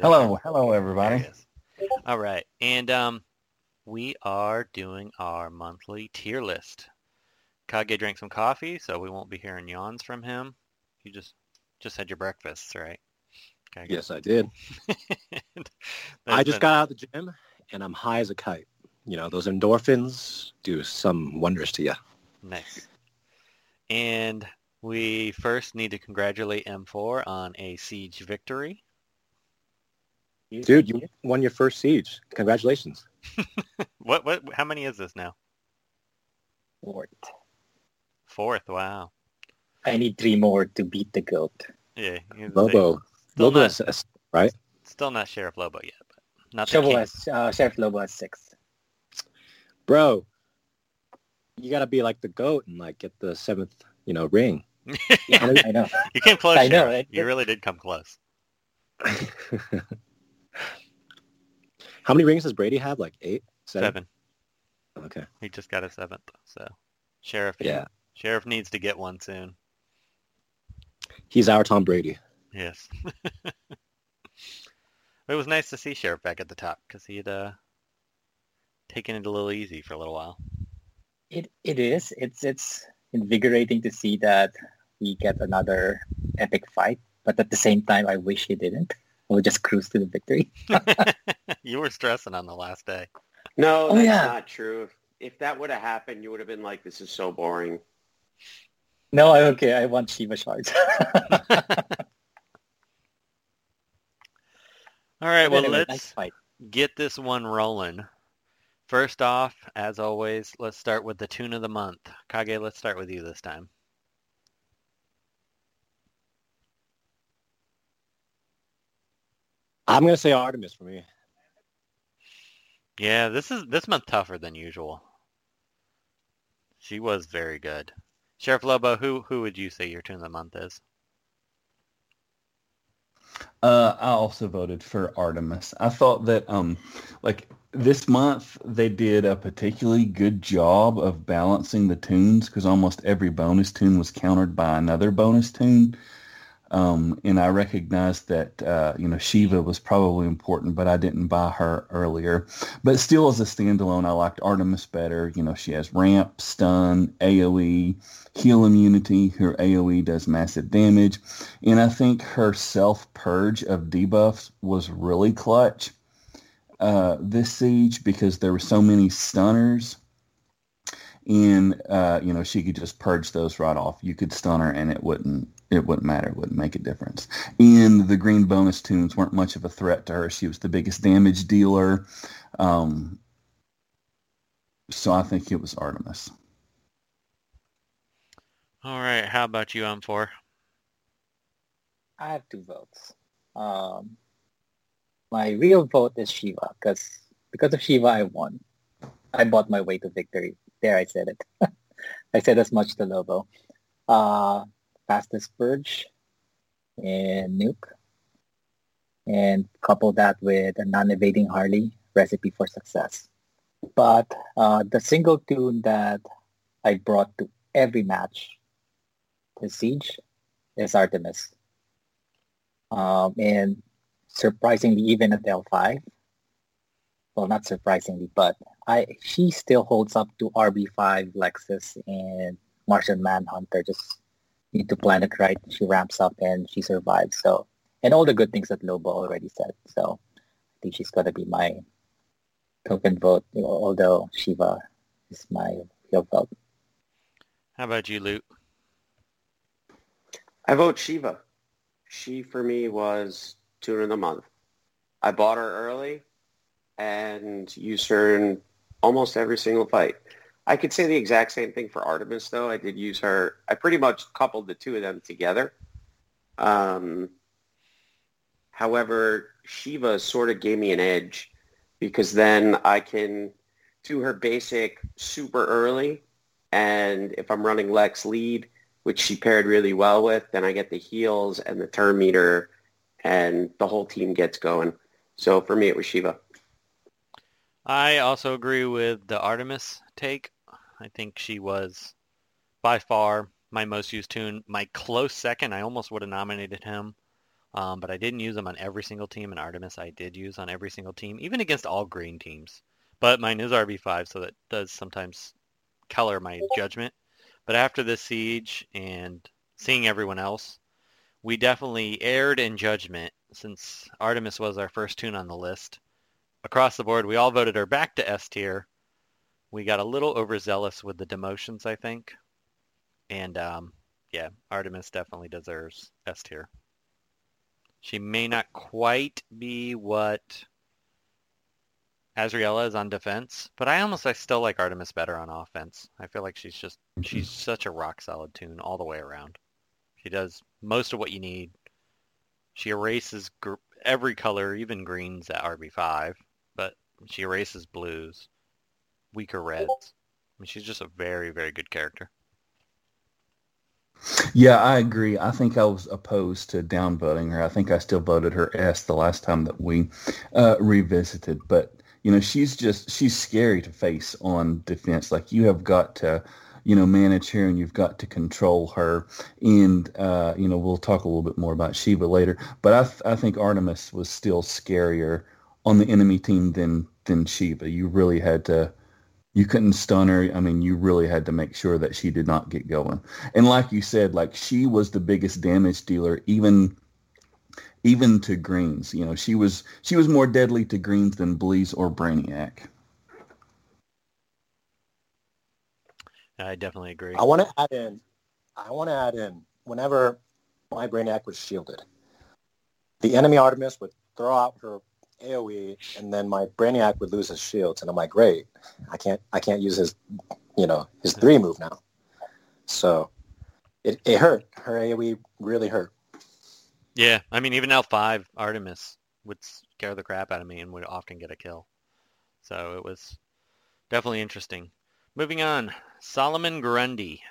Hello. Hello, everybody. There he is. All right, and um, we are doing our monthly tier list. Kage drank some coffee, so we won't be hearing yawns from him. You just just had your breakfast, right? Kage? Yes, I did. I just been- got out of the gym and I'm high as a kite. You know, those endorphins do some wonders to you. Nice. And we first need to congratulate M4 on a siege victory. Dude, you won your first siege. Congratulations. What what how many is this now? Fourth. Fourth, wow. I need three more to beat the goat. Yeah. Lobo. Lobo not- has- right? Still not Sheriff Lobo yet, but not the Shovel has, uh, Sheriff Lobo has six. Bro, you got to be like the goat and like get the seventh, you know, ring. yeah, I know. You came close. I know, right? You really did come close. How many rings does Brady have? Like eight? Seven. Okay. He just got a seventh. So Sheriff Yeah. Sheriff needs to get one soon. He's our Tom Brady. Yes. it was nice to see Sheriff back at the top because he had uh, taken it a little easy for a little while. It it is. It's it's invigorating to see that we get another epic fight, but at the same time, I wish he didn't. I would just cruise to the victory. you were stressing on the last day. No, Oh, that's yeah. not true. If, if that would have happened, you would have been like, this is so boring. No, I'm okay. I want Shiva shards. All right, well, Anyway, let's nice get this one rolling. First off, as always, let's start with the tune of the month. Kage, let's start with you this time. I'm going to say Artemis for me. Yeah, this is this month tougher than usual. She was very good. Sheriff Lobo, who who would you say your tune of the month is? Uh, I also voted for Artemis. I thought that, um, like this month, they did a particularly good job of balancing the tunes because almost every bonus tune was countered by another bonus tune. Um, and I recognized that, uh, you know, Shiva was probably important, but I didn't buy her earlier. But still, as a standalone, I liked Artemis better. You know, she has ramp, stun, AoE, heal immunity. Her AoE does massive damage. And I think her self-purge of debuffs was really clutch uh, this siege because there were so many stunners. And, uh, you know, she could just purge those right off. You could stun her and it wouldn't it wouldn't matter. It wouldn't make a difference. And the green bonus tunes weren't much of a threat to her. She was the biggest damage dealer. Um, so I think it was Artemis. All right, how about you, M4? I have two votes. Um, my real vote is Shiva because because of Shiva, I won. I bought my way to victory. There, I said it. I said as much to Lobo. Uh, fastest purge and nuke, and couple that with a non-evading Harley recipe for success. But uh, the single tune that I brought to every match, the siege, is Artemis. Um, and surprisingly, even at L5, well, not surprisingly, but I she still holds up to RB5, Lexus, and Martian Manhunter. Just need to plan it right. She ramps up and she survives. So, and all the good things that Lobo already said. So, I think she's gonna be my token vote. Although Shiva is my real vote. How about you, Luke? I vote Shiva. She, for me, was tune of the month. I bought her early and used her in almost every single fight. I could say the exact same thing for Artemis, though. I did use her. I pretty much coupled the two of them together. Um, however, Shiva sort of gave me an edge because then I can do her basic super early. And if I'm running Lex lead, which she paired really well with, then I get the heals and the turn meter and the whole team gets going. So for me, it was Shiva. I also agree with the Artemis take. I think she was by far my most used tune. My close second, I almost would have nominated him, um, but I didn't use him on every single team. And Artemis I did use on every single team, even against all green teams. But mine is RB5, so that does sometimes color my judgment. But after this siege and seeing everyone else, we definitely erred in judgment since Artemis was our first tune on the list. Across the board, we all voted her back to S tier. We got a little overzealous with the demotions, I think. And um, yeah, Artemis definitely deserves S tier. She may not quite be what Azrael is on defense, but I almost I still like Artemis better on offense. I feel like she's just she's such a rock solid tune all the way around. She does most of what you need. She erases gr- every color, even greens at RB5, but she erases blues, weaker reds. I mean, she's just a very, very good character. Yeah, I agree. I think I was opposed to downvoting her. I think I still voted her S the last time that we uh, revisited. But you know, she's just she's scary to face on defense. Like you have got to, you know, manage her and you've got to control her. And uh, you know, we'll talk a little bit more about Shiva later. But I th- I think Artemis was still scarier on the enemy team than than Shiva. You really had to you couldn't stun her. I mean, you really had to make sure that she did not get going. And like you said, like she was the biggest damage dealer, even even to greens. You know, she was she was more deadly to greens than Bleez or Brainiac. I definitely agree. I want to add in. I want to add in. Whenever my Brainiac was shielded, the enemy Artemis would throw out her AOE, and then my Brainiac would lose his shields, and I'm like, great, I can't, I can't use his, you know, his three move now. So it, it hurt. Her AOE really hurt. Yeah, I mean, even L5, Artemis would scare the crap out of me and would often get a kill. So it was definitely interesting. Moving on, Solomon Grundy.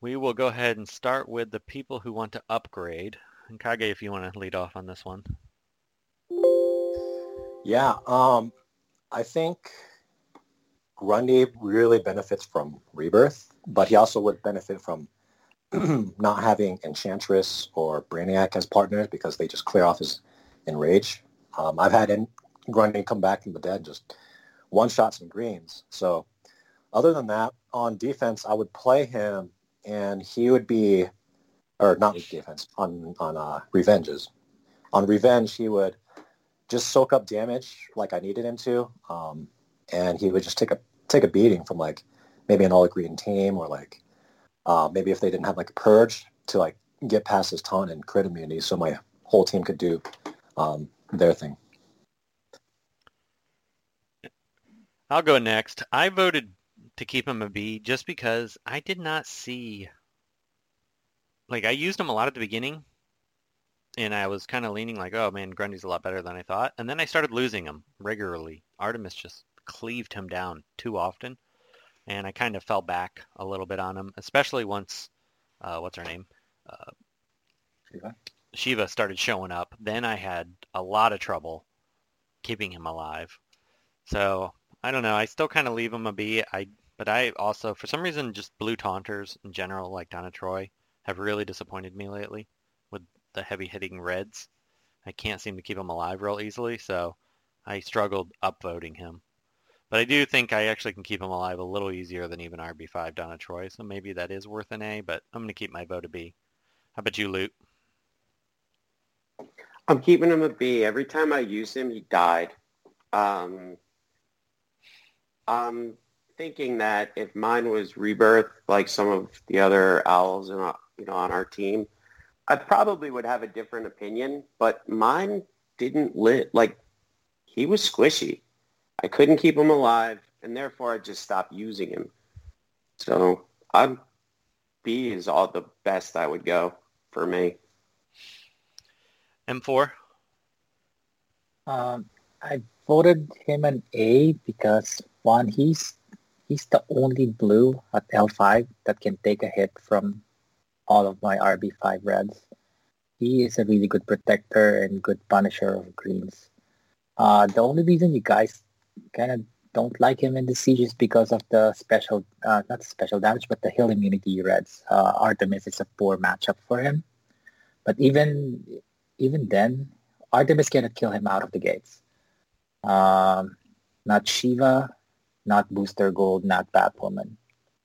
We will go ahead and start with the people who want to upgrade. And Kage, if you want to lead off on this one. Yeah, um, I think Grundy really benefits from Rebirth, but he also would benefit from not having Enchantress or Brainiac as partners because they just clear off his enrage. Um, I've had Grundy come back from the dead just one shots and greens. So other than that, on defense, I would play him and he would be, or not defense, on, on uh, revenges. On revenge, he would just soak up damage like I needed him to, um, and he would just take a take a beating from like maybe an all green team or like uh, maybe if they didn't have like a purge to like get past his taunt and crit immunity, so my whole team could do um, their thing. I'll go next. I voted to keep him a B just because I did not see like I used him a lot at the beginning and I was kind of leaning like, oh man, Grundy's a lot better than I thought. And then I started losing him regularly. Artemis just cleaved him down too often. And I kind of fell back a little bit on him, especially once, uh, what's her name? Uh, Shiva? Shiva started showing up. Then I had a lot of trouble keeping him alive. So I don't know. I still kind of leave him a B. I, but I also, for some reason, just blue taunters in general, like Donna Troy, have really disappointed me lately the heavy hitting reds. I can't seem to keep him alive real easily, so I struggled upvoting him. But I do think I actually can keep him alive a little easier than even RB5 Donna Troy, so maybe that is worth an A, but I'm going to keep my vote a B. How about you, Luke? I'm keeping him a B. Every time I use him, he died. Um, I'm thinking that if mine was rebirth, like some of the other owls in, you know, on our team, I probably would have a different opinion. But mine didn't lit like he was squishy. I couldn't keep him alive, and therefore I just stopped using him. So I'm B is all the best I would go for me. M4? Um, I voted him an A because one, he's he's the only blue at L5 that can take a hit from all of my RB5 reds. He is a really good protector and good punisher of greens. Uh, the only reason you guys kind of don't like him in the Siege is because of the special, uh, not special damage, but the heal immunity reds. Uh, Artemis is a poor matchup for him. But even even then, Artemis cannot kill him out of the gates. Um, not Shiva, not Booster Gold, not Batwoman.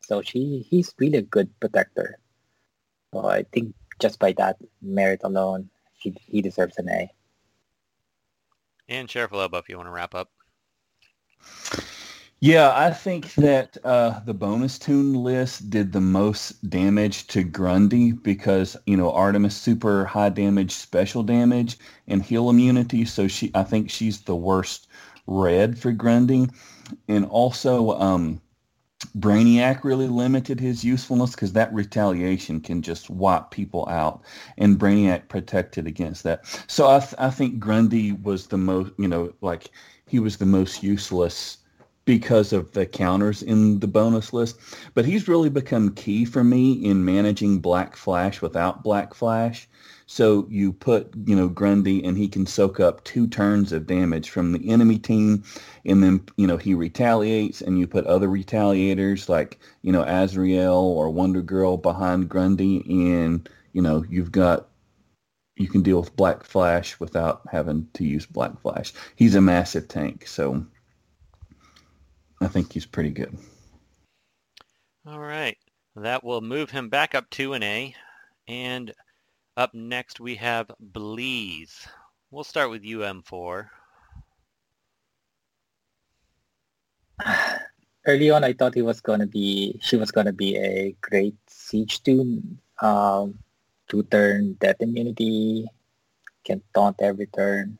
So she he's really a good protector. So I think just by that merit alone, he, he deserves an A. And Sheriff Lobo, if you want to wrap up. Yeah, I think that uh, the bonus tune list did the most damage to Grundy because you know Artemis super high damage, special damage, and heal immunity. So she, I think she's the worst red for Grundy, and also um, Brainiac really limited his usefulness because that retaliation can just wipe people out, and Brainiac protected against that. So I, th- I think Grundy was the most, you know, like he was the most useless because of the counters in the bonus list. But he's really become key for me in managing Black Flash without Black Flash. So you put, you know, Grundy and he can soak up two turns of damage from the enemy team. And then, you know, he retaliates and you put other retaliators like, you know, Azrael or Wonder Girl behind Grundy. And, you know, you've got, you can deal with Black Flash without having to use Black Flash. He's a massive tank. So I think he's pretty good. All right. That will move him back up to an A. And up next we have Bleez. We'll start with UM4. Early on, I thought he was gonna be, she was gonna be a great siege toon. Um, two turn death immunity, can taunt every turn.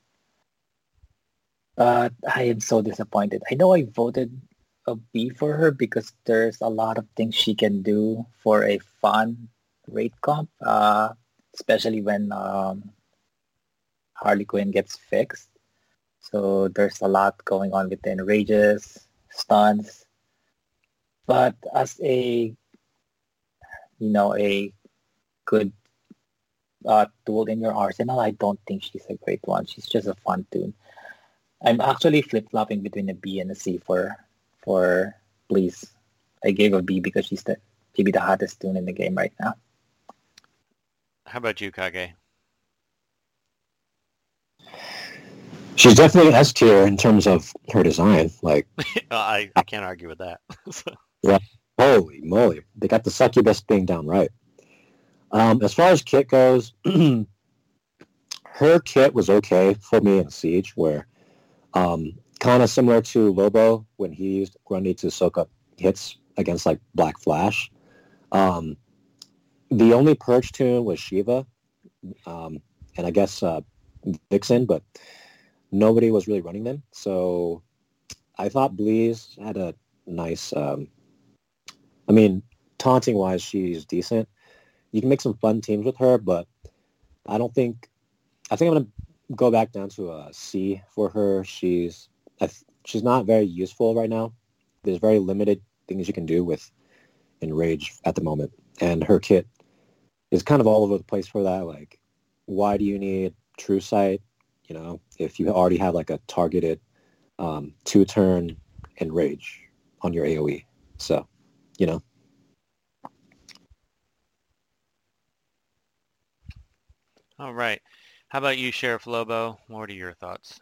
But I am so disappointed. I know I voted a B for her because there's a lot of things she can do for a fun rate comp, uh, especially when um, Harley Quinn gets fixed. So there's a lot going on with the enrages, stuns. But as a, you know, a good uh, tool in your arsenal, I don't think she's a great one. She's just a fun tune. I'm actually flip-flopping between a B and a C for for Bleez. I gave a B because she's the maybe the hottest tune in the game right now. How about you, Kage? She's definitely S tier in terms of her design. Like, I, I can't argue with that. yeah, holy moly, they got the succubus thing down right. Um, as far as kit goes, her kit was okay for me in Siege, where um, kind of similar to Lobo when he used Grundy to soak up hits against like Black Flash. Um, the only purge toon was Shiva, um, and I guess uh, Vixen, but nobody was really running them. So I thought Bleez had a nice. Um, I mean, taunting wise, she's decent. You can make some fun teams with her, but I don't think. I think I'm gonna go back down to a C for her. She's she's not very useful right now. There's very limited things you can do with Enrage at the moment, and her kit is kind of all over the place for that. Like, why do you need True Sight? You know, if you already have like a targeted um, two-turn Enrage on your AOE, so you know. All right. How about you, Sheriff Lobo? What are your thoughts?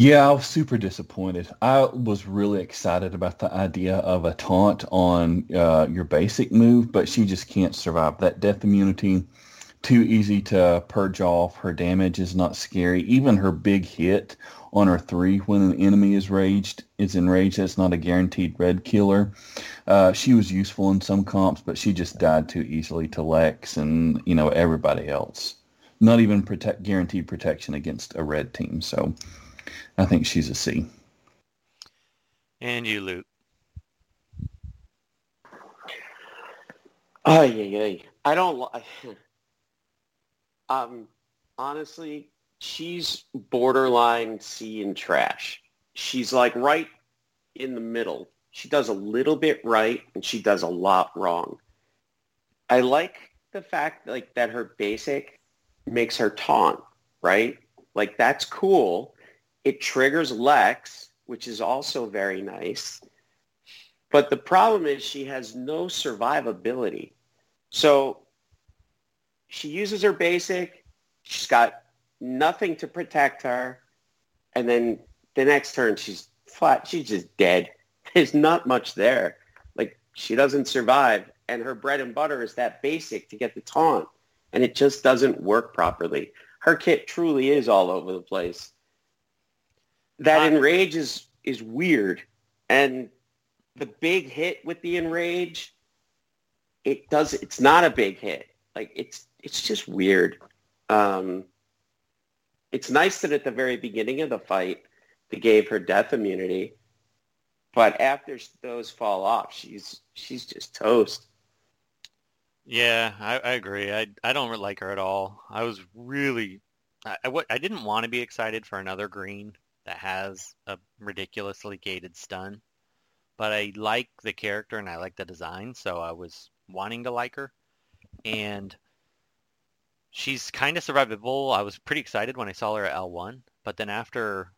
Yeah, I was super disappointed. I was really excited about the idea of a taunt on uh, your basic move, but she just can't survive that death immunity. Too easy to purge off. Her damage is not scary. Even her big hit on her three when an enemy is raged is enraged. That's not a guaranteed red killer. Uh, she was useful in some comps, but she just died too easily to Lex and you know everybody else. Not even protect guaranteed protection against a red team. So I think she's a C. And you, Luke. Oh yeah, yeah. I don't. like. Um, honestly, she's borderline C and trash. She's like right in the middle. She does a little bit right, and she does a lot wrong. I like the fact like that her basic makes her taunt, right? Like that's cool. It triggers Lex, which is also very nice. But the problem is she has no survivability. So she uses her basic. She's got nothing to protect her. And then the next turn, she's flat. She's just dead. There's not much there. Like she doesn't survive. And her bread and butter is that basic to get the taunt. And it just doesn't work properly. Her kit truly is all over the place. That enrage is, is weird. And the big hit with the enrage, it does, it's not a big hit. Like it's, it's just weird. Um, it's nice that at the very beginning of the fight, they gave her death immunity. But after those fall off, she's she's just toast. Yeah, I, I agree. I I don't like her at all. I was really, I, I, I didn't want to be excited for another green that has a ridiculously gated stun, but I like the character and I like the design, so I was wanting to like her. And she's kind of survivable. I was pretty excited when I saw her at L1, but then after,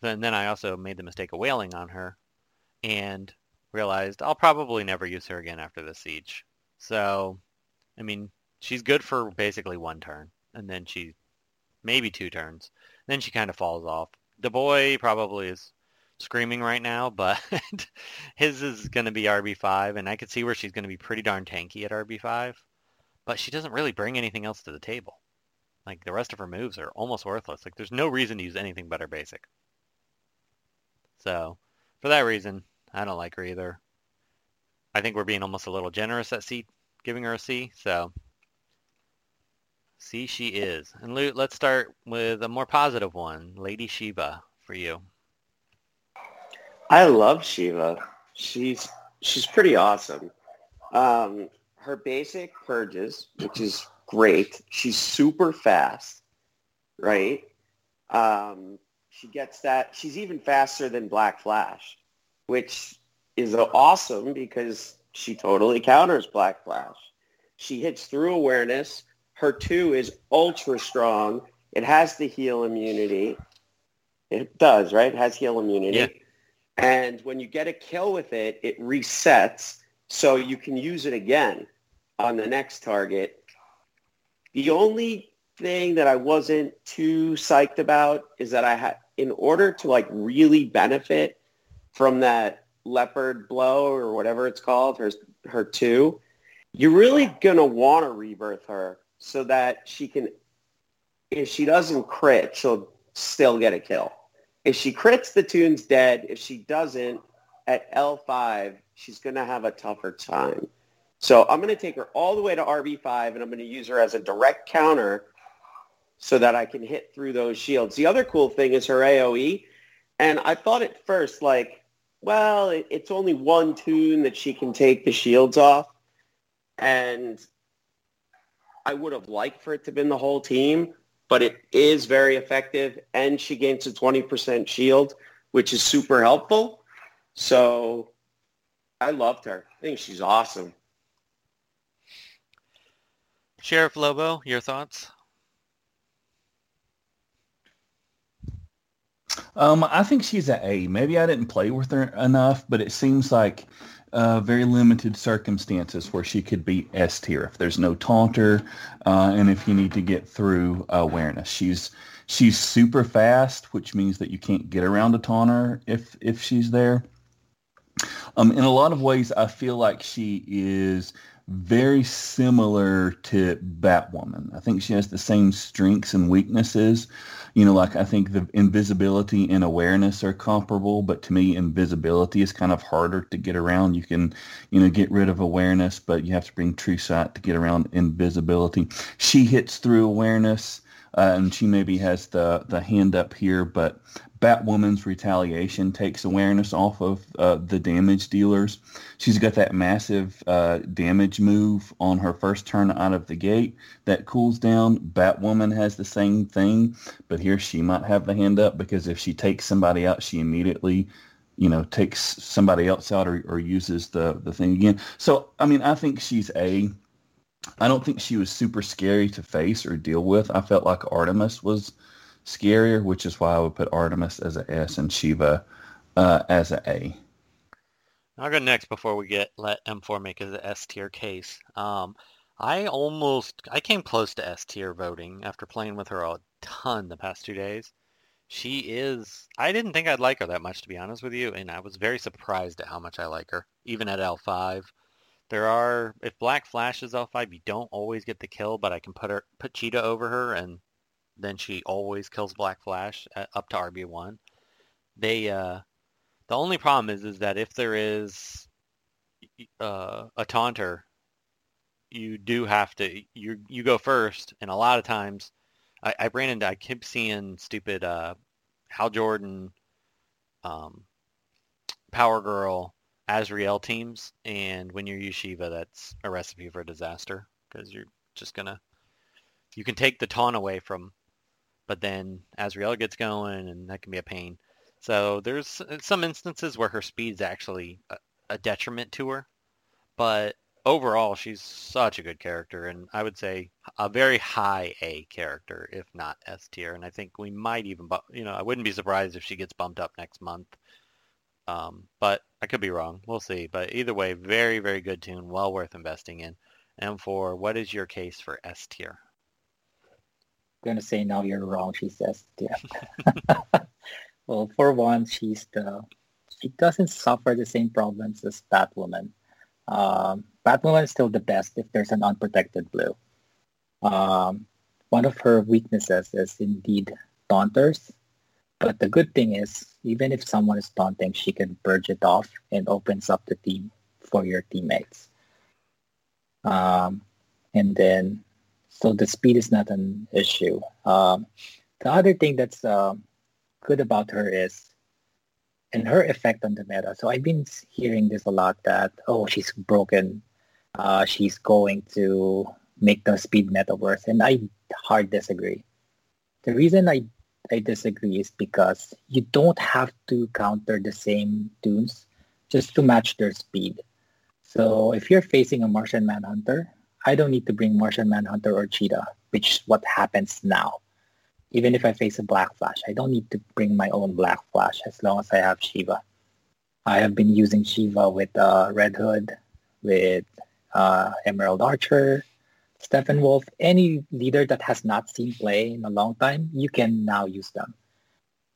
then then I also made the mistake of wailing on her, and realized I'll probably never use her again after the siege. So, I mean, she's good for basically one turn, and then she, maybe two turns, then she kind of falls off. The boy probably is screaming right now, but his is going to be RB5, and I could see where she's going to be pretty darn tanky at RB5 but she doesn't really bring anything else to the table. Like the rest of her moves are almost worthless. Like there's no reason to use anything but her basic. So for that reason, I don't like her either. I think we're being almost a little generous at C, giving her a C. So C she is. And Lute, let's start with a more positive one, Lady Shiva for you. I love Shiva. She's she's pretty awesome. Um, her basic purges, which is great. She's super fast, right? Um, she gets that. She's even faster than Black Flash, which is awesome because she totally counters Black Flash. She hits through awareness. Her two is ultra strong. It has the heal immunity. It does, right? It has heal immunity. Yeah. And when you get a kill with it, it resets so you can use it again on the next target. The only thing that I wasn't too psyched about is that I had, in order to like really benefit from that leopard blow or whatever it's called, her, her two, you're really going to want to rebirth her so that she can, if she doesn't crit, she'll still get a kill. If she crits, the tune's dead. If she doesn't, at L5, she's going to have a tougher time. So I'm going to take her all the way to RB5 and I'm going to use her as a direct counter so that I can hit through those shields. The other cool thing is her AoE. And I thought at first, like, well, it, it's only one tune that she can take the shields off. And I would have liked for it to have been the whole team, but it is very effective. And she gains a 20% shield, which is super helpful. So I loved her. I think she's awesome. Sheriff Lobo, your thoughts? Um, I think she's an A. Maybe I didn't play with her enough, but it seems like uh, very limited circumstances where she could be S tier if there's no taunter, uh, and if you need to get through awareness. She's she's super fast, which means that you can't get around a taunter if if she's there. Um, in a lot of ways, I feel like she is very similar to Batwoman. I think she has the same strengths and weaknesses. You know, like I think the invisibility and awareness are comparable, but to me, invisibility is kind of harder to get around. You can, you know, get rid of awareness, but you have to bring true sight to get around invisibility. She hits through awareness. Uh, and she maybe has the, the hand up here, but Batwoman's retaliation takes awareness off of uh, the damage dealers. She's got that massive uh, damage move on her first turn out of the gate that cools down. Batwoman has the same thing, but here she might have the hand up because if she takes somebody out, she immediately you know, takes somebody else out or, or uses the, the thing again. So, I mean, I think she's A. I don't think she was super scary to face or deal with. I felt like Artemis was scarier, which is why I would put Artemis as a S and Shiva uh, as a A. I'll go next before we get let M4 make his S tier case. Um, I almost I came close to S tier voting after playing with her a ton the past two days. She is I didn't think I'd like her that much to be honest with you, and I was very surprised at how much I like her, even at L5. There are if Black Flash is L5, you don't always get the kill, but I can put her put Cheetah over her and then she always kills Black Flash at, up to RB1. They uh the only problem is is that if there is uh, a taunter, you do have to you you go first, and a lot of times I, I ran into I keep seeing stupid uh, Hal Jordan, um, Power Girl, Azrael teams, and when you're Yeshiva, that's a recipe for disaster because you're just gonna you can take the taunt away from, but then Azrael gets going, and that can be a pain. So there's uh, some instances where her speed's actually a, a detriment to her, but overall she's such a good character, and I would say a very high A character, if not S tier. And I think we might even, you know, I wouldn't be surprised if she gets bumped up next month. Um, but I could be wrong. We'll see. But either way, very, very good tune, well worth investing in. And for what is your case for S tier? I'm gonna say now you're wrong. She says, yeah. Well, for one, she's the she doesn't suffer the same problems as Batwoman. Um, Batwoman is still the best if there's an unprotected blue. Um, one of her weaknesses is indeed taunters, but the good thing is even if someone is taunting, she can purge it off and opens up the team for your teammates. Um, and then, so the speed is not an issue. Um, the other thing that's um, good about her is and her effect on the meta. So I've been hearing this a lot that, oh, she's broken. Uh, she's going to make the speed meta worse. And I hard disagree. The reason I, I disagree is because you don't have to counter the same tunes just to match their speed. So if you're facing a Martian Manhunter, I don't need to bring Martian Manhunter or Cheetah, which is what happens now even if I face a Black Flash, I don't need to bring my own Black Flash as long as I have Shiva. I have been using Shiva with uh, Red Hood, with uh, Emerald Archer, Steppenwolf, any leader that has not seen play in a long time, you can now use them.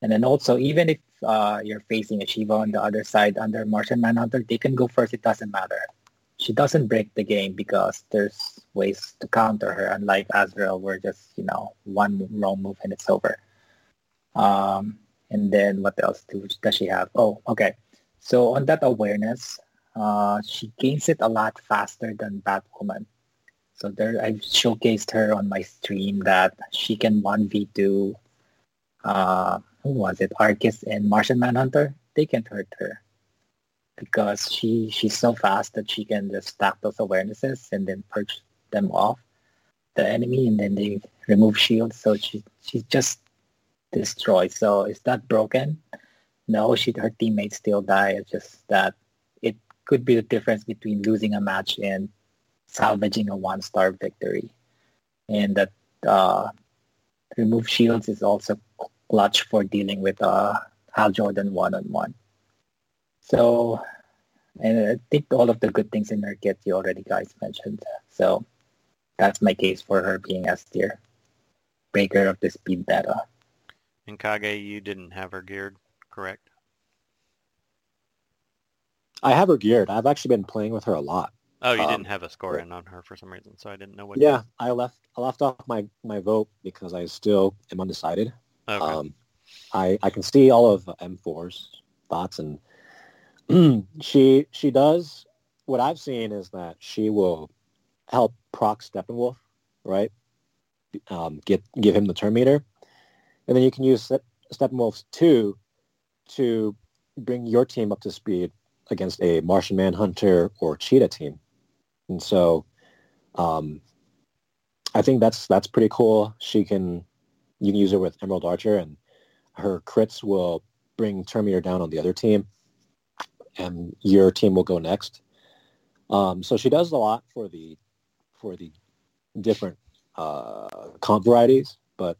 And then also, even if uh, you're facing a Shiva on the other side under Martian Manhunter, they can go first. It doesn't matter she doesn't break the game because there's ways to counter her. Unlike Azrael, where just you know one wrong move and it's over. Um, and then what else do, does she have? Oh, okay. So on that awareness, uh, she gains it a lot faster than Batwoman. So there, I've showcased her on my stream that she can one v two. Uh, who was it? Arkus and Martian Manhunter. They can't hurt her because she she's so fast that she can just stack those awarenesses and then purge them off the enemy and then they remove shields. So she she's just destroyed. So is that broken? No she her teammates still die. It's just that it could be the difference between losing a match and salvaging a one star victory. And that uh, remove shields is also clutch for dealing with uh, Hal Jordan one-on-one. So, and I think all of the good things in her kit you already guys mentioned. So that's my case for her being S tier. Breaker of the speed meta. And Kage, you didn't have her geared, correct? I have her geared. I've actually been playing with her a lot. Oh, you um, didn't have a score in on her for some reason, so I didn't know what. Yeah, I left. I left off my my vote because I still am undecided. Okay. Um, I I can see all of M4's thoughts, and she she does what I've seen is that she will help proc Steppenwolf, right? Um, get give him the meter, and then you can use Steppenwolf's two to bring your team up to speed against a Martian Manhunter or Cheetah team, and so um, I think that's that's pretty cool. She can you can use her with Emerald Archer, and her crits will bring meter down on the other team and your team will go next. Um, so she does a lot for the for the different uh, comp varieties, but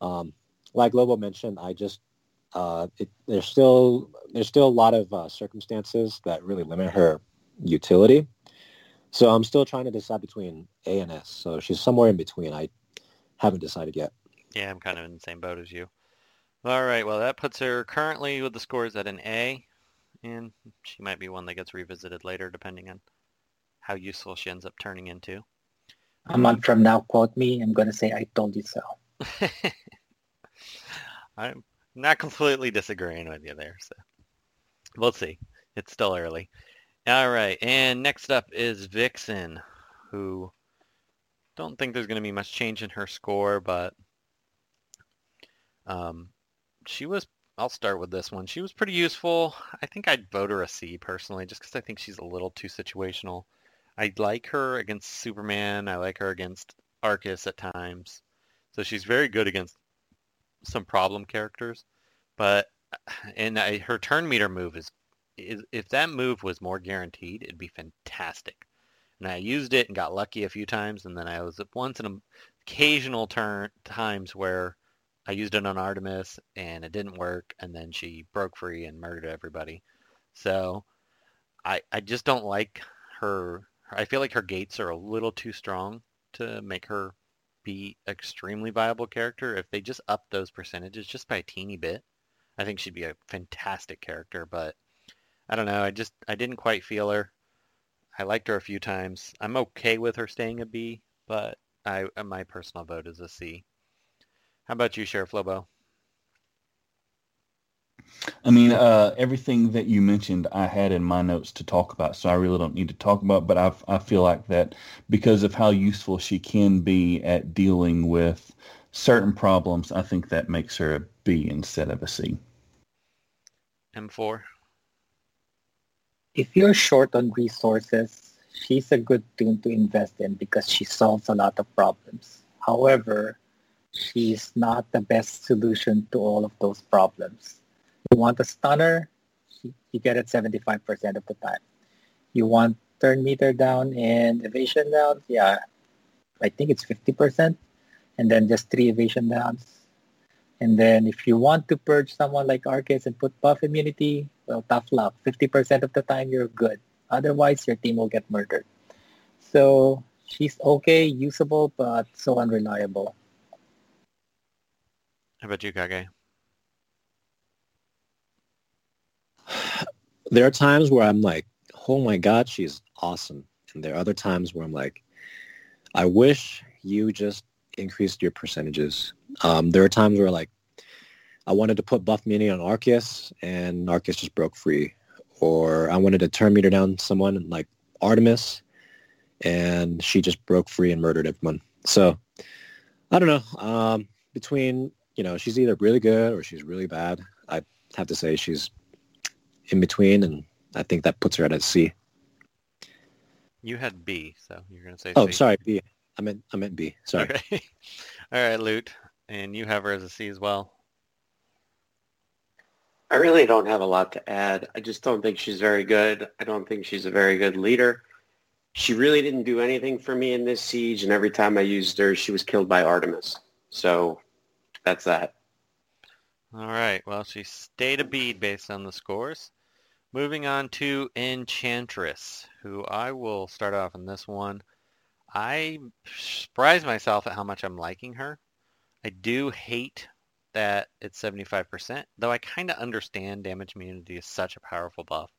um, like Lobo mentioned, I just uh, it, there's still there's still a lot of uh, circumstances that really limit her utility. So I'm still trying to decide between A and S. So she's somewhere in between. I haven't decided yet. Yeah, I'm kind of in the same boat as you. All right, well, that puts her currently with the scores at an A, and she might be one that gets revisited later, depending on how useful she ends up turning into. A month from now, quote me. I'm going to say, I told you so. I'm not completely disagreeing with you there, so we'll see. It's still early. All right, and next up is Vixen, who don't think there's going to be much change in her score, but um, she was. I'll start with this one. She was pretty useful. I think I'd vote her a C personally, just because I think she's a little too situational. I like her against Superman. I like her against Arkus at times. So she's very good against some problem characters. But and I, her turn meter move is, is if that move was more guaranteed, it'd be fantastic. And I used it and got lucky a few times, and then I was once in a, occasional turn times where I used it on Artemis and it didn't work, and then she broke free and murdered everybody. So I I just don't like her. I feel like her gates are a little too strong to make her be extremely viable character. If they just up those percentages just by a teeny bit, I think she'd be a fantastic character. But I don't know. I just I didn't quite feel her. I liked her a few times. I'm okay with her staying a B, but I my personal vote is a C. How about you, Sheriff Lobo? I mean, uh, everything that you mentioned, I had in my notes to talk about, so I really don't need to talk about. But I, I feel like that because of how useful she can be at dealing with certain problems, I think that makes her a B instead of a C. M4. If you're short on resources, she's a good toon to invest in because she solves a lot of problems. However, she's not the best solution to all of those problems. You want a stunner, you get it 75% of the time. You want turn meter down and evasion down, yeah, I think it's 50%, and then just three evasion downs. And then if you want to purge someone like Arkus and put buff immunity, well, tough luck. 50% of the time you're good. Otherwise, your team will get murdered. So she's okay, usable, but so unreliable. How about you, Kage? There are times where I'm like, oh my God, she's awesome. And there are other times where I'm like, I wish you just increased your percentages. Um, there are times where like, I wanted to put buff mini on Arkus and Arkus just broke free. Or I wanted to turn meter down someone like Artemis and she just broke free and murdered everyone. So I don't know. Um, between you know, she's either really good or she's really bad. I have to say she's in between, and I think that puts her at a C. You had B, so you're going to say Oh, C. sorry, B. I meant I meant B. Sorry. Okay. All right, Loot. And you have her as a C as well. I really don't have a lot to add. I just don't think she's very good. I don't think she's a very good leader. She really didn't do anything for me in this siege, and every time I used her, she was killed by Artemis. So that's that. All right. Well, she stayed a bead based on the scores. Moving on to Enchantress, who I will start off in this one. I surprised myself at how much I'm liking her. I do hate that it's 75%, though I kind of understand damage immunity is such a powerful buff.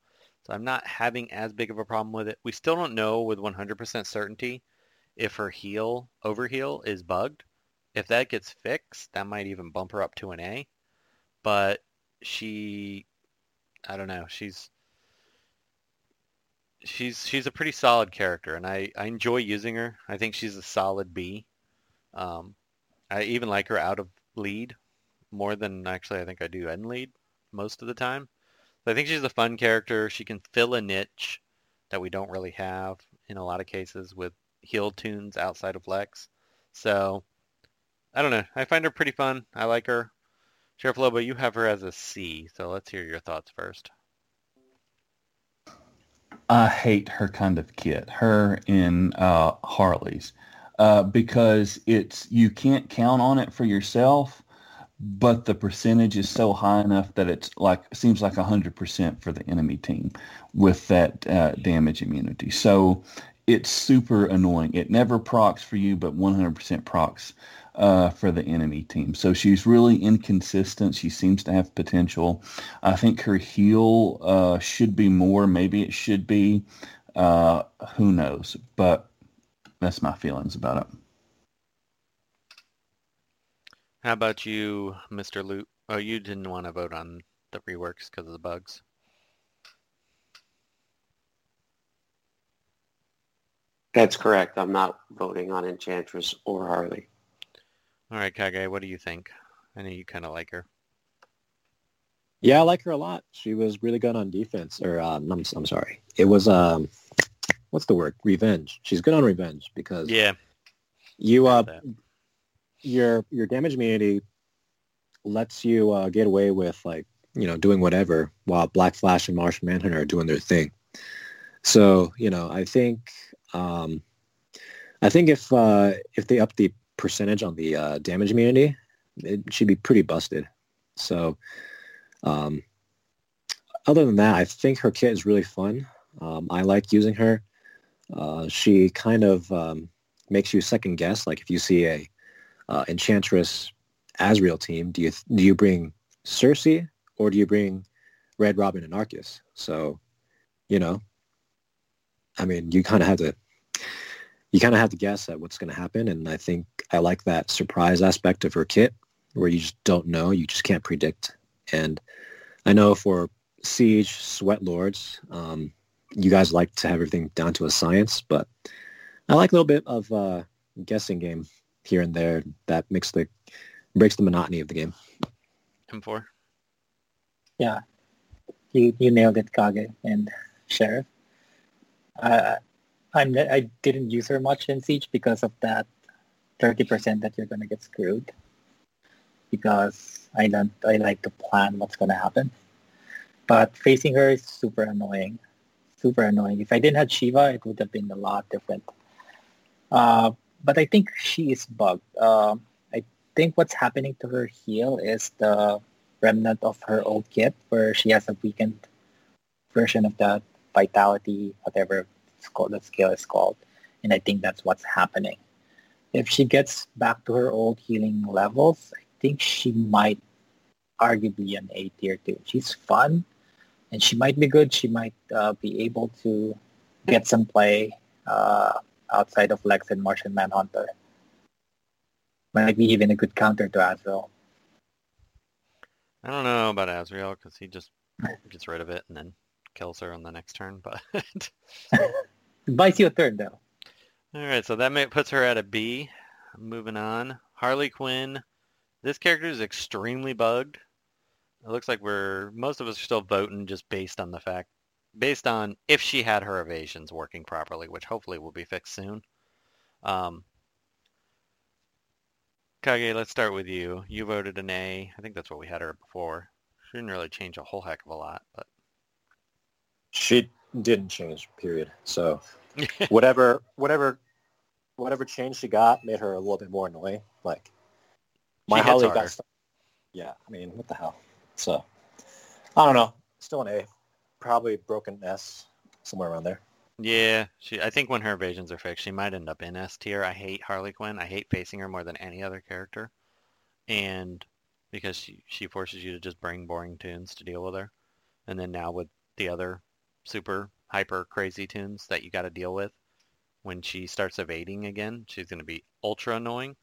So I'm not having as big of a problem with it. We still don't know with 100% certainty if her heal, overheal, is bugged. If that gets fixed, that might even bump her up to an A. But she, I don't know, she's she's she's a pretty solid character, and I, I enjoy using her. I think she's a solid B. Um, I even like her out of lead more than actually I think I do in lead most of the time. So I think she's a fun character. She can fill a niche that we don't really have in a lot of cases with heal toons outside of Lex. So I don't know. I find her pretty fun. I like her. Sheriff Lobo, you have her as a C, so let's hear your thoughts first. I hate her kind of kit, her in uh, Harley's, uh, because it's you can't count on it for yourself, but the percentage is so high enough that it's like seems like 100% for the enemy team with that uh, damage immunity. So it's super annoying. It never procs for you, but 100% procs uh, for the enemy team. So she's really inconsistent. She seems to have potential. I think her heal uh, should be more. Maybe it should be. Uh, who knows? But that's my feelings about it. How about you, Mr. Loot? Oh, you didn't want to vote on the reworks because of the bugs. That's correct. I'm not voting on Enchantress or Harley. All right, Kage, what do you think? I know you kind of like her. Yeah, I like her a lot. She was really good on defense. Or um, I'm, I'm sorry, it was um, what's the word? Revenge. She's good on revenge because Yeah, you uh, your your damage immunity lets you uh, get away with like you know doing whatever while Black Flash and Martian Manhunter are doing their thing. So you know, I think um, I think if uh, if they up the percentage on the uh, damage immunity, it should be pretty busted. So um, other than that, I think her kit is really fun. Um, I like using her. Uh, she kind of um, makes you second guess. Like if you see a uh, Enchantress Azrael team, do you do you bring Circe or do you bring Red Robin and Arkus? So, you know, I mean, you kind of have to you kind of have to guess at what's going to happen, and I think I like that surprise aspect of her kit, where you just don't know, you just can't predict. And I know for Siege Sweat Lords, um, you guys like to have everything down to a science, but I like a little bit of uh, guessing game here and there that makes the breaks the monotony of the game. M4. Yeah, you you nailed it, Kage and Sheriff. Uh, I'm I didn't use her much in Siege because of that thirty percent that you're gonna get screwed. Because I don't I like to plan what's gonna happen. But facing her is super annoying. Super annoying. If I didn't have Shiva, it would have been a lot different. Uh, but I think she is bugged. Um, I think what's happening to her heal is the remnant of her old kit where she has a weakened version of that vitality, whatever it's called, the skill is called. And I think that's what's happening. If she gets back to her old healing levels, I think she might arguably an A tier too. She's fun and she might be good. She might uh, be able to get some play uh, outside of Lex and Martian Manhunter. Might be even a good counter to Azrael. I don't know about Azrael because he just gets rid of it and then kills her on the next turn. But Buys you a turn though. all right, so that may, puts her at a B. Moving on, Harley Quinn. This character is extremely bugged. It looks like we're most of us are still voting just based on the fact, based on if she had her evasions working properly, which hopefully will be fixed soon. Um, Kage, let's start with you. You voted an A. I think that's what we had her before. She didn't really change a whole heck of a lot, but She didn't change, period. So whatever, whatever, whatever change she got made her a little bit more annoying. Like my Holly got. Stuck. Yeah, I mean, what the hell? So I don't know. Still an A, probably broken S somewhere around there. Yeah, she. I think when her evasions are fixed, she might end up in S tier. I hate Harley Quinn. I hate facing her more than any other character, and because she she forces you to just bring boring tunes to deal with her, and then now with the other super hyper crazy tunes that you got to deal with, when she starts evading again, she's going to be ultra annoying.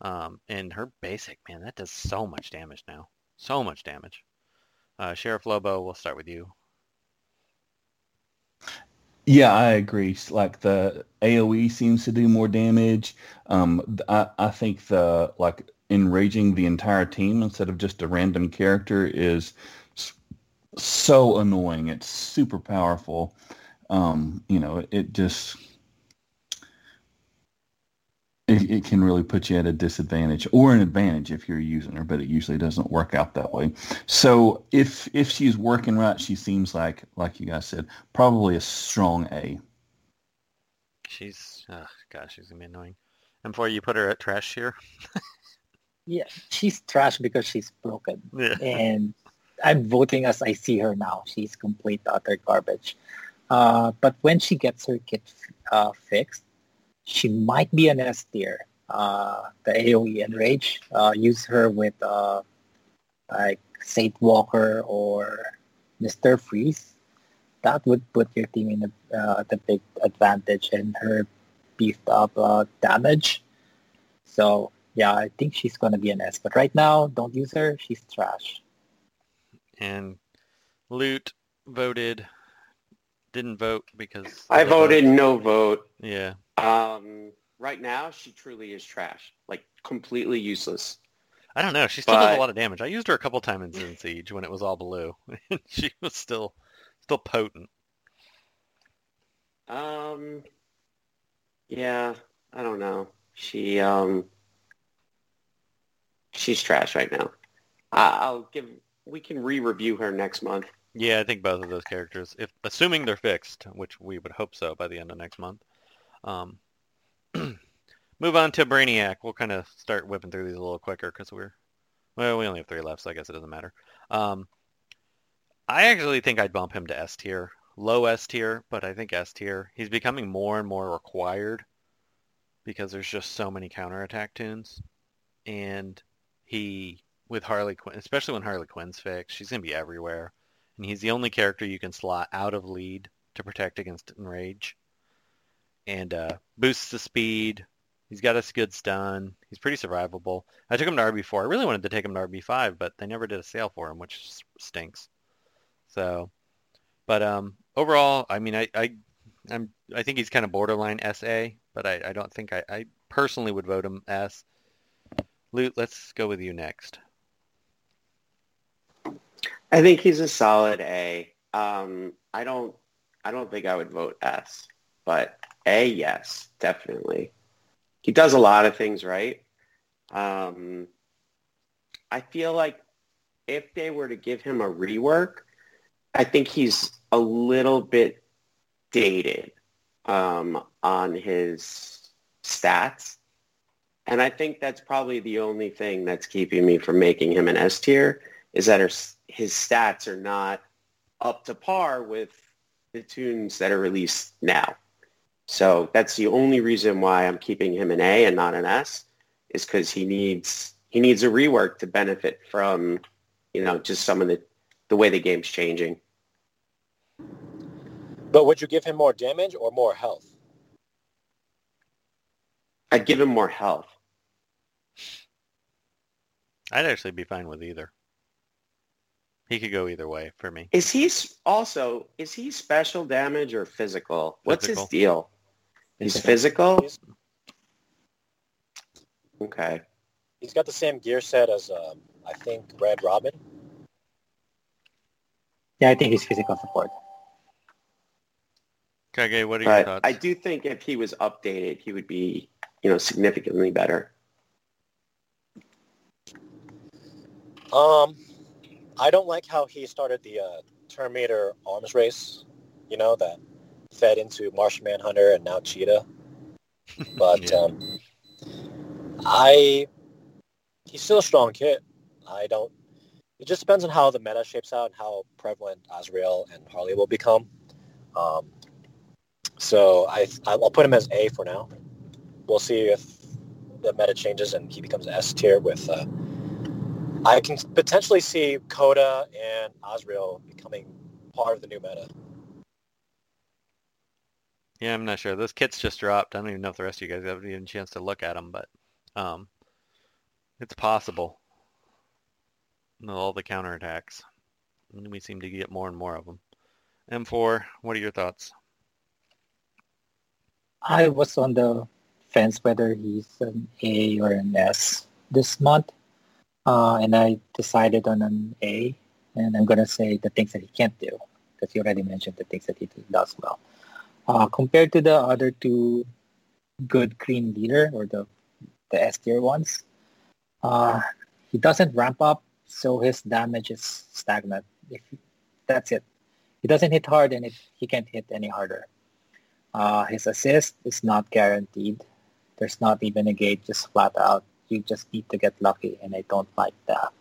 Um, and her basic man, that does so much damage now, so much damage. Uh, Sheriff Lobo, we'll start with you. Yeah, I agree. Like the AOE seems to do more damage. Um, I, I think the like enraging the entire team instead of just a random character is so annoying. It's super powerful. Um, you know, it just it, it can really put you at a disadvantage or an advantage if you're using her, but it usually doesn't work out that way. So if if she's working right, she seems like like you guys said, probably a strong A. She's, oh gosh, she's gonna be annoying. And before you put her at trash here. Yeah, she's trash because she's broken. Yeah. And I'm voting as I see her now. She's complete utter garbage. Uh, but when she gets her kit uh, fixed, she might be an S tier. Uh, the AOE Enrage, uh, use her with uh, like Saint Walker or Mr. Freeze. That would put your team in a, uh, the big advantage and her beefed up damage. So yeah, I think she's gonna be an S. But right now, don't use her. She's trash. And Loot voted, didn't vote because I voted vote. no vote. Yeah. Um, right now, she truly is trash. Like, completely useless. I don't know. She still does a lot of damage. I used her a couple times in Siege when it was all blue. and she was still still potent. Um, yeah, I don't know. She, um, she's trash right now. I, I'll give, we can re-review her next month. Yeah, I think both of those characters, if assuming they're fixed, which we would hope so by the end of next month. Um, move on to Brainiac. We'll kind of start whipping through these a little quicker because we're well, we only have three left, so I guess it doesn't matter. Um, I actually think I'd bump him to S tier, low S tier, but I think S tier. He's becoming more and more required because there's just so many counterattack tunes, and he with Harley Quinn, especially when Harley Quinn's fixed, she's gonna be everywhere and he's the only character you can slot out of lead to protect against enrage. And uh, boosts the speed. He's got a good stun. He's pretty survivable. I took him to RB4. I really wanted to take him to RB5, but they never did a sale for him, which stinks. So, but um, overall, I mean, I, I, I'm, I think he's kind of borderline SA, but I, I don't think I, I personally would vote him S. Loot, let's go with you next. I think he's a solid A. Um, I don't, I don't think I would vote S, but A, yes, definitely. He does a lot of things right. Um, I feel like if they were to give him a rework, I think he's a little bit dated um, on his stats. And I think that's probably the only thing that's keeping me from making him an S tier is that his, his stats are not up to par with the tunes that are released now. So that's the only reason why I'm keeping him an A and not an S is because he needs he needs a rework to benefit from, you know, just some of the the way the game's changing. But would you give him more damage or more health? I'd give him more health. I'd actually be fine with either. He could go either way for me. Is he also is he special damage or physical? What's his deal? He's Physical. physical. Okay. He's got the same gear set as, um, I think, Red Robin. Yeah, I think he's physical support. Kage, what are your But thoughts? I do think if he was updated, he would be, you know, significantly better. Um, I don't like how he started the uh, Terminator arms race, you know, that fed into Martian Manhunter and now Cheetah. But Yeah. um, I, he's still a strong kid. I don't, it just depends on how the meta shapes out and how prevalent Azrael and Harley will become. Um, so I, I'll put him as A for now. We'll see if the meta changes and he becomes S tier with uh, I can potentially see Coda and Azrael becoming part of the new meta. Yeah, I'm not sure. Those kits just dropped. I don't even know if the rest of you guys have even a chance to look at them, but um, it's possible. All the counterattacks. And we seem to get more and more of them. M4, what are your thoughts? I was on the fence whether he's an A or an S this month, uh, and I decided on an A. And I'm gonna say the things that he can't do, because he already mentioned the things that he does well. Uh, compared to the other two good green leader or the the S tier ones, uh, he doesn't ramp up, so his damage is stagnant. If that's it, he doesn't hit hard, and it, he can't hit any harder. Uh, his assist is not guaranteed. There's not even a gate, just flat out. You just need to get lucky, and I don't like that.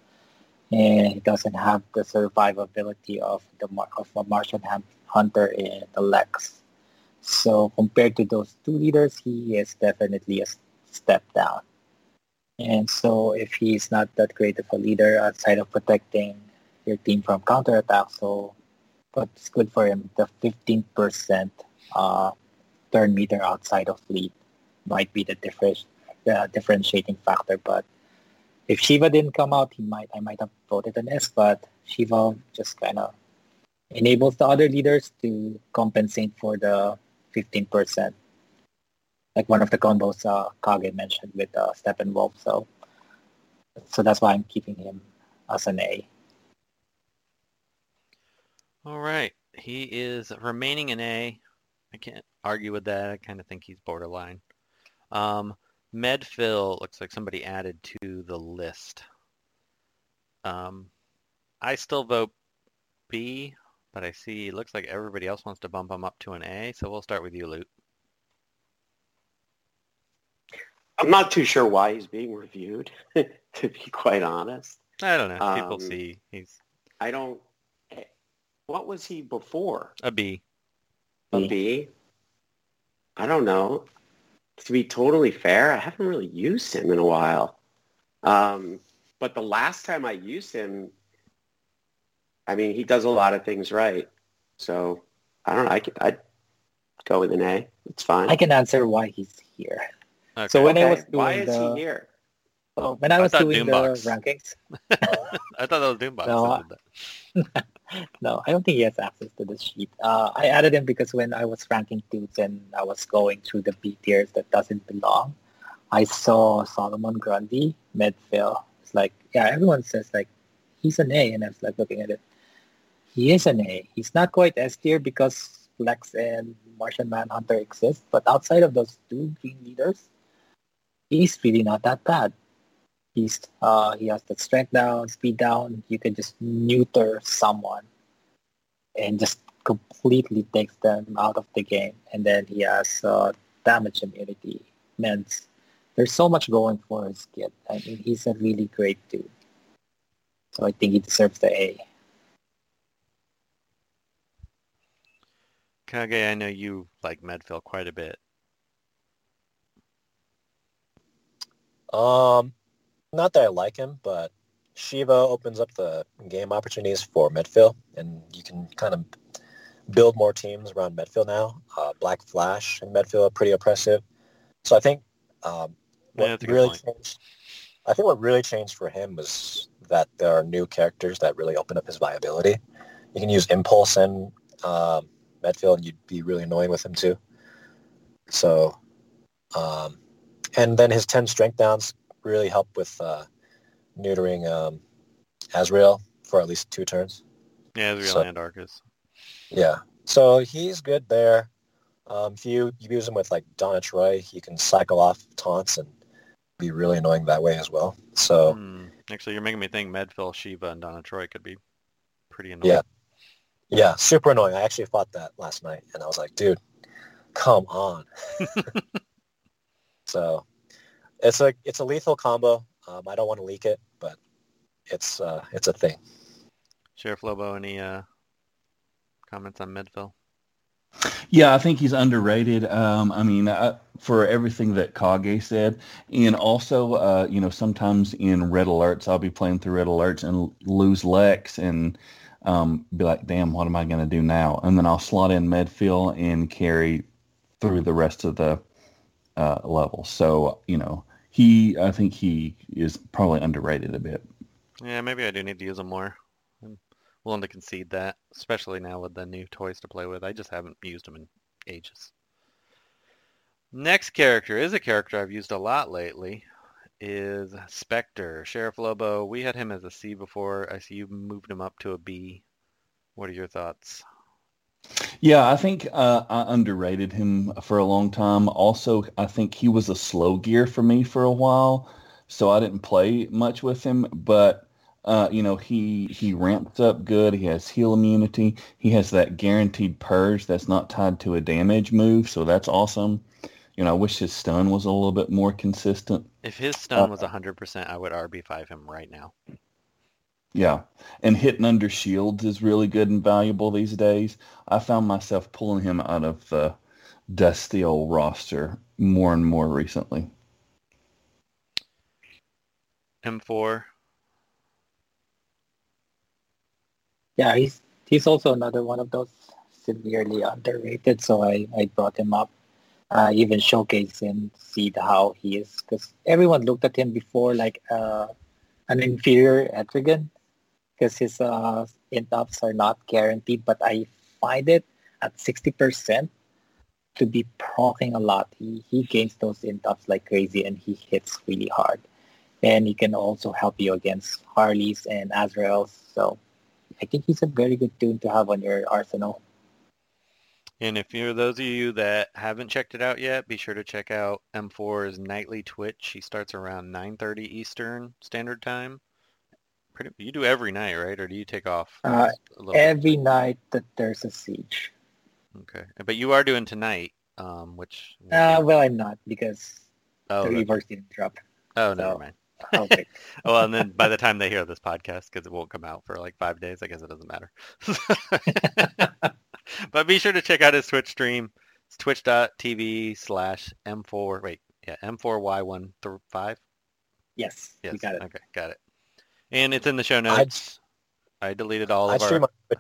And he doesn't have the survivability of the of a Martian hunter in the Lex. So compared to those two leaders, he is definitely a step down. And so if he's not that great of a leader outside of protecting your team from counterattack, so what's good for him, the 15% uh, turn meter outside of fleet might be the, difference, the differentiating factor. But if Shiva didn't come out, he might I might have voted an S, but Shiva just kind of enables the other leaders to compensate for the 15%. Like one of the combos uh, Kage mentioned with uh, Steppenwolf. So, so that's why I'm keeping him as an A. All right. He is remaining an A. I can't argue with that. I kind of think he's borderline. Um, Medphil looks like somebody added to the list. Um, I still vote B, but I see it looks like everybody else wants to bump him up to an A, so we'll start with you, Loot. I'm not too sure why he's being reviewed, to be quite honest. I don't know. People Um, see he's I don't. What was he before? A B. A B. I don't know. To be totally fair, I haven't really used him in a while. Um, but the last time I used him, I mean, he does a lot of things right. So I don't know. I could, I'd go with an A. It's fine. I can answer why he's here. Okay. So when I was doing why is the, he here? oh, when I I was thought doing the rankings, I thought that was Doombox. No, no, I don't think he has access to the sheet. Uh, I added him because when I was ranking dudes and I was going through the B tiers that doesn't belong, I saw Solomon Grundy, Medfill. It's like, yeah, everyone says like he's an A, and I was like looking at it. He is an A. He's not quite S tier because Flex and Martian Manhunter exist, but outside of those two green leaders, he's really not that bad. He's uh, he has the strength down, speed down. You can just neuter someone and just completely takes them out of the game. And then he has uh, damage immunity, meds. There's so much going for his kid. I mean, he's a really great dude. So I think he deserves the A. Kage, I know you like Medfill quite a bit. Um, not that I like him, but Shiva opens up the game opportunities for Medfield, and you can kind of build more teams around Medfield now. Uh, Black Flash and Medfield are pretty oppressive. So I think um, what good really changed, I think what really changed for him was that there are new characters that really open up his viability. You can use Impulse and um, Medfield, and you'd be really annoying with him too. So, um, and then his 10 strength downs really help with uh, neutering um, Azrael for at least two turns. Yeah, Azrael So- and Arkus. Yeah. So he's good there. Um, if you, you use him with like Donna Troy, you can cycle off taunts and be really annoying that way as well. So Hmm. Actually, you're making me think Medfill, Shiva, and Donna Troy could be pretty annoying. Yeah. yeah, super annoying. I actually fought that last night and I was like, dude, come on. so it's a it's a lethal combo. Um, I don't want to leak it, but it's uh, it's a thing. Sheriff Lobo, any uh, comments on Medfill? Yeah, I think he's underrated. Um, I mean, uh, for everything that Kage said, and also, uh, you know, sometimes in red alerts, I'll be playing through red alerts and lose Lex and um, be like, "Damn, what am I going to do now?" And then I'll slot in Medfill and carry through the rest of the uh, level. So, you know, he, I think he is probably underrated a bit. Yeah, maybe I do need to use them more. I'm willing to concede that, especially now with the new toys to play with. I just haven't used them in ages. Next character is a character I've used a lot lately. Is Spectre. Sheriff Lobo, we had him as a C before. I see you moved him up to a B. What are your thoughts? Yeah, I think uh, I underrated him for a long time. Also, I think he was a slow gear for me for a while, so I didn't play much with him. But uh, you know, he he ramps up good. He has heal immunity. He has that guaranteed purge that's not tied to a damage move, so that's awesome. You know, I wish his stun was a little bit more consistent. If his stun was 100%, I would RB5 him right now. Yeah, and hitting under shields is really good and valuable these days. I found myself pulling him out of the dusty old roster more and more recently. M4. Yeah, he's he's also another one of those severely underrated. So I, I brought him up, uh, even showcase him, see the, how he is, because everyone looked at him before like uh, an inferior Etrigan, because his uh, int-ups are not guaranteed. But I find it at sixty percent to be proccing a lot. He he gains those int-ups like crazy, and he hits really hard. And he can also help you against Harleys and Azraels. So I think he's a very good tune to have on your arsenal. And if you're those of you that haven't checked it out yet, be sure to check out M4's nightly Twitch. He starts around 9:30 Eastern Standard Time. Pretty, you do every night, right? Or do you take off? Uh, Every night that there's a siege. Okay, but you are doing tonight, um, which. Uh, well, I'm not because oh, the reverse didn't drop. oh, never mind. Okay. Well, and then by the time they hear this podcast, because it won't come out for like five days, I guess it doesn't matter. but be sure to check out his Twitch stream. It's twitch.tv slash M4, wait, yeah, M4Y15. yes, Yes, you got it. okay, got it. And it's in the show notes. I deleted all I'd of stream our... on,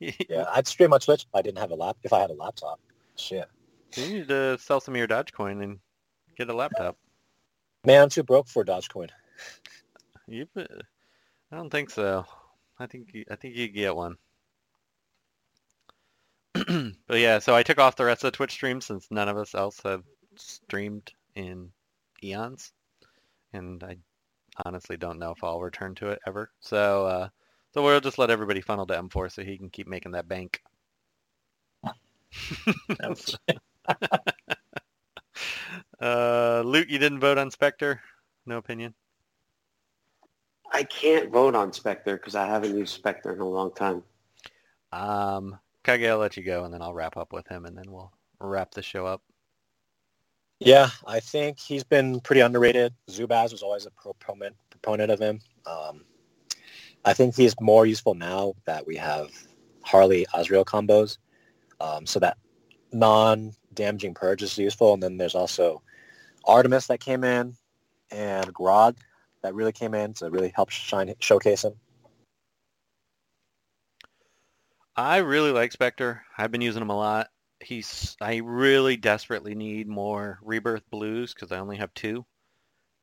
yeah, I'd stream on Twitch if I didn't have a lap. If I had a laptop, shit, you need to sell some of your Dogecoin and get a laptop. man, I'm too broke for Dogecoin. You, I don't think so. I think you, I think you get one. but yeah, so I took off the rest of the Twitch stream since none of us else have streamed in eons, and I honestly don't know if I'll return to it ever. So uh, so we'll just let everybody funnel to M4 so he can keep making that bank. Ouch. uh, Luke, you didn't vote on Spectre. No opinion. I can't vote on Spectre because I haven't used Spectre in a long time. Um, Kage, I'll let you go, and then I'll wrap up with him, and then we'll wrap the show up. Yeah, I think he's been pretty underrated. Zubaz was always a proponent proponent of him. Um, I think he's more useful now that we have Harley Azrael combos. Um, so that non-damaging purge is useful. And then there's also Artemis that came in and Grodd that really came in to really help shine showcase him. I really like Spectre. I've been using him a lot. He's I really desperately need more Rebirth Blues because I only have two.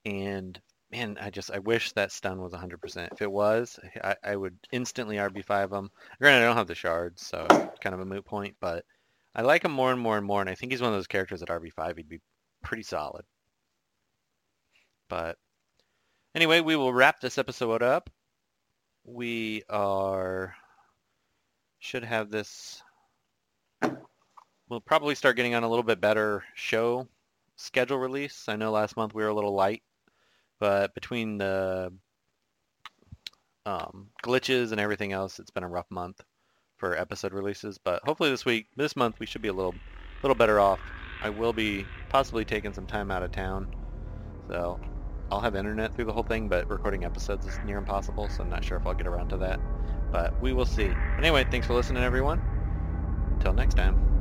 And man, I just I wish that stun was 100%. If it was, I, I would instantly RB5 him. Granted, I don't have the shards, so kind of a moot point, but I like him more and more and more, and I think he's one of those characters at RB5 he'd be pretty solid. But anyway, we will wrap this episode up. We are should have this we'll probably start getting on a little bit better show schedule release. I know last month we were a little light, but between the um, glitches and everything else, it's been a rough month for episode releases. But hopefully this week, this month, we should be a little, little better off. I will be possibly taking some time out of town, so I'll have internet through the whole thing. But recording episodes is near impossible, so I'm not sure if I'll get around to that. But we will see. But anyway, thanks for listening, everyone. Until next time.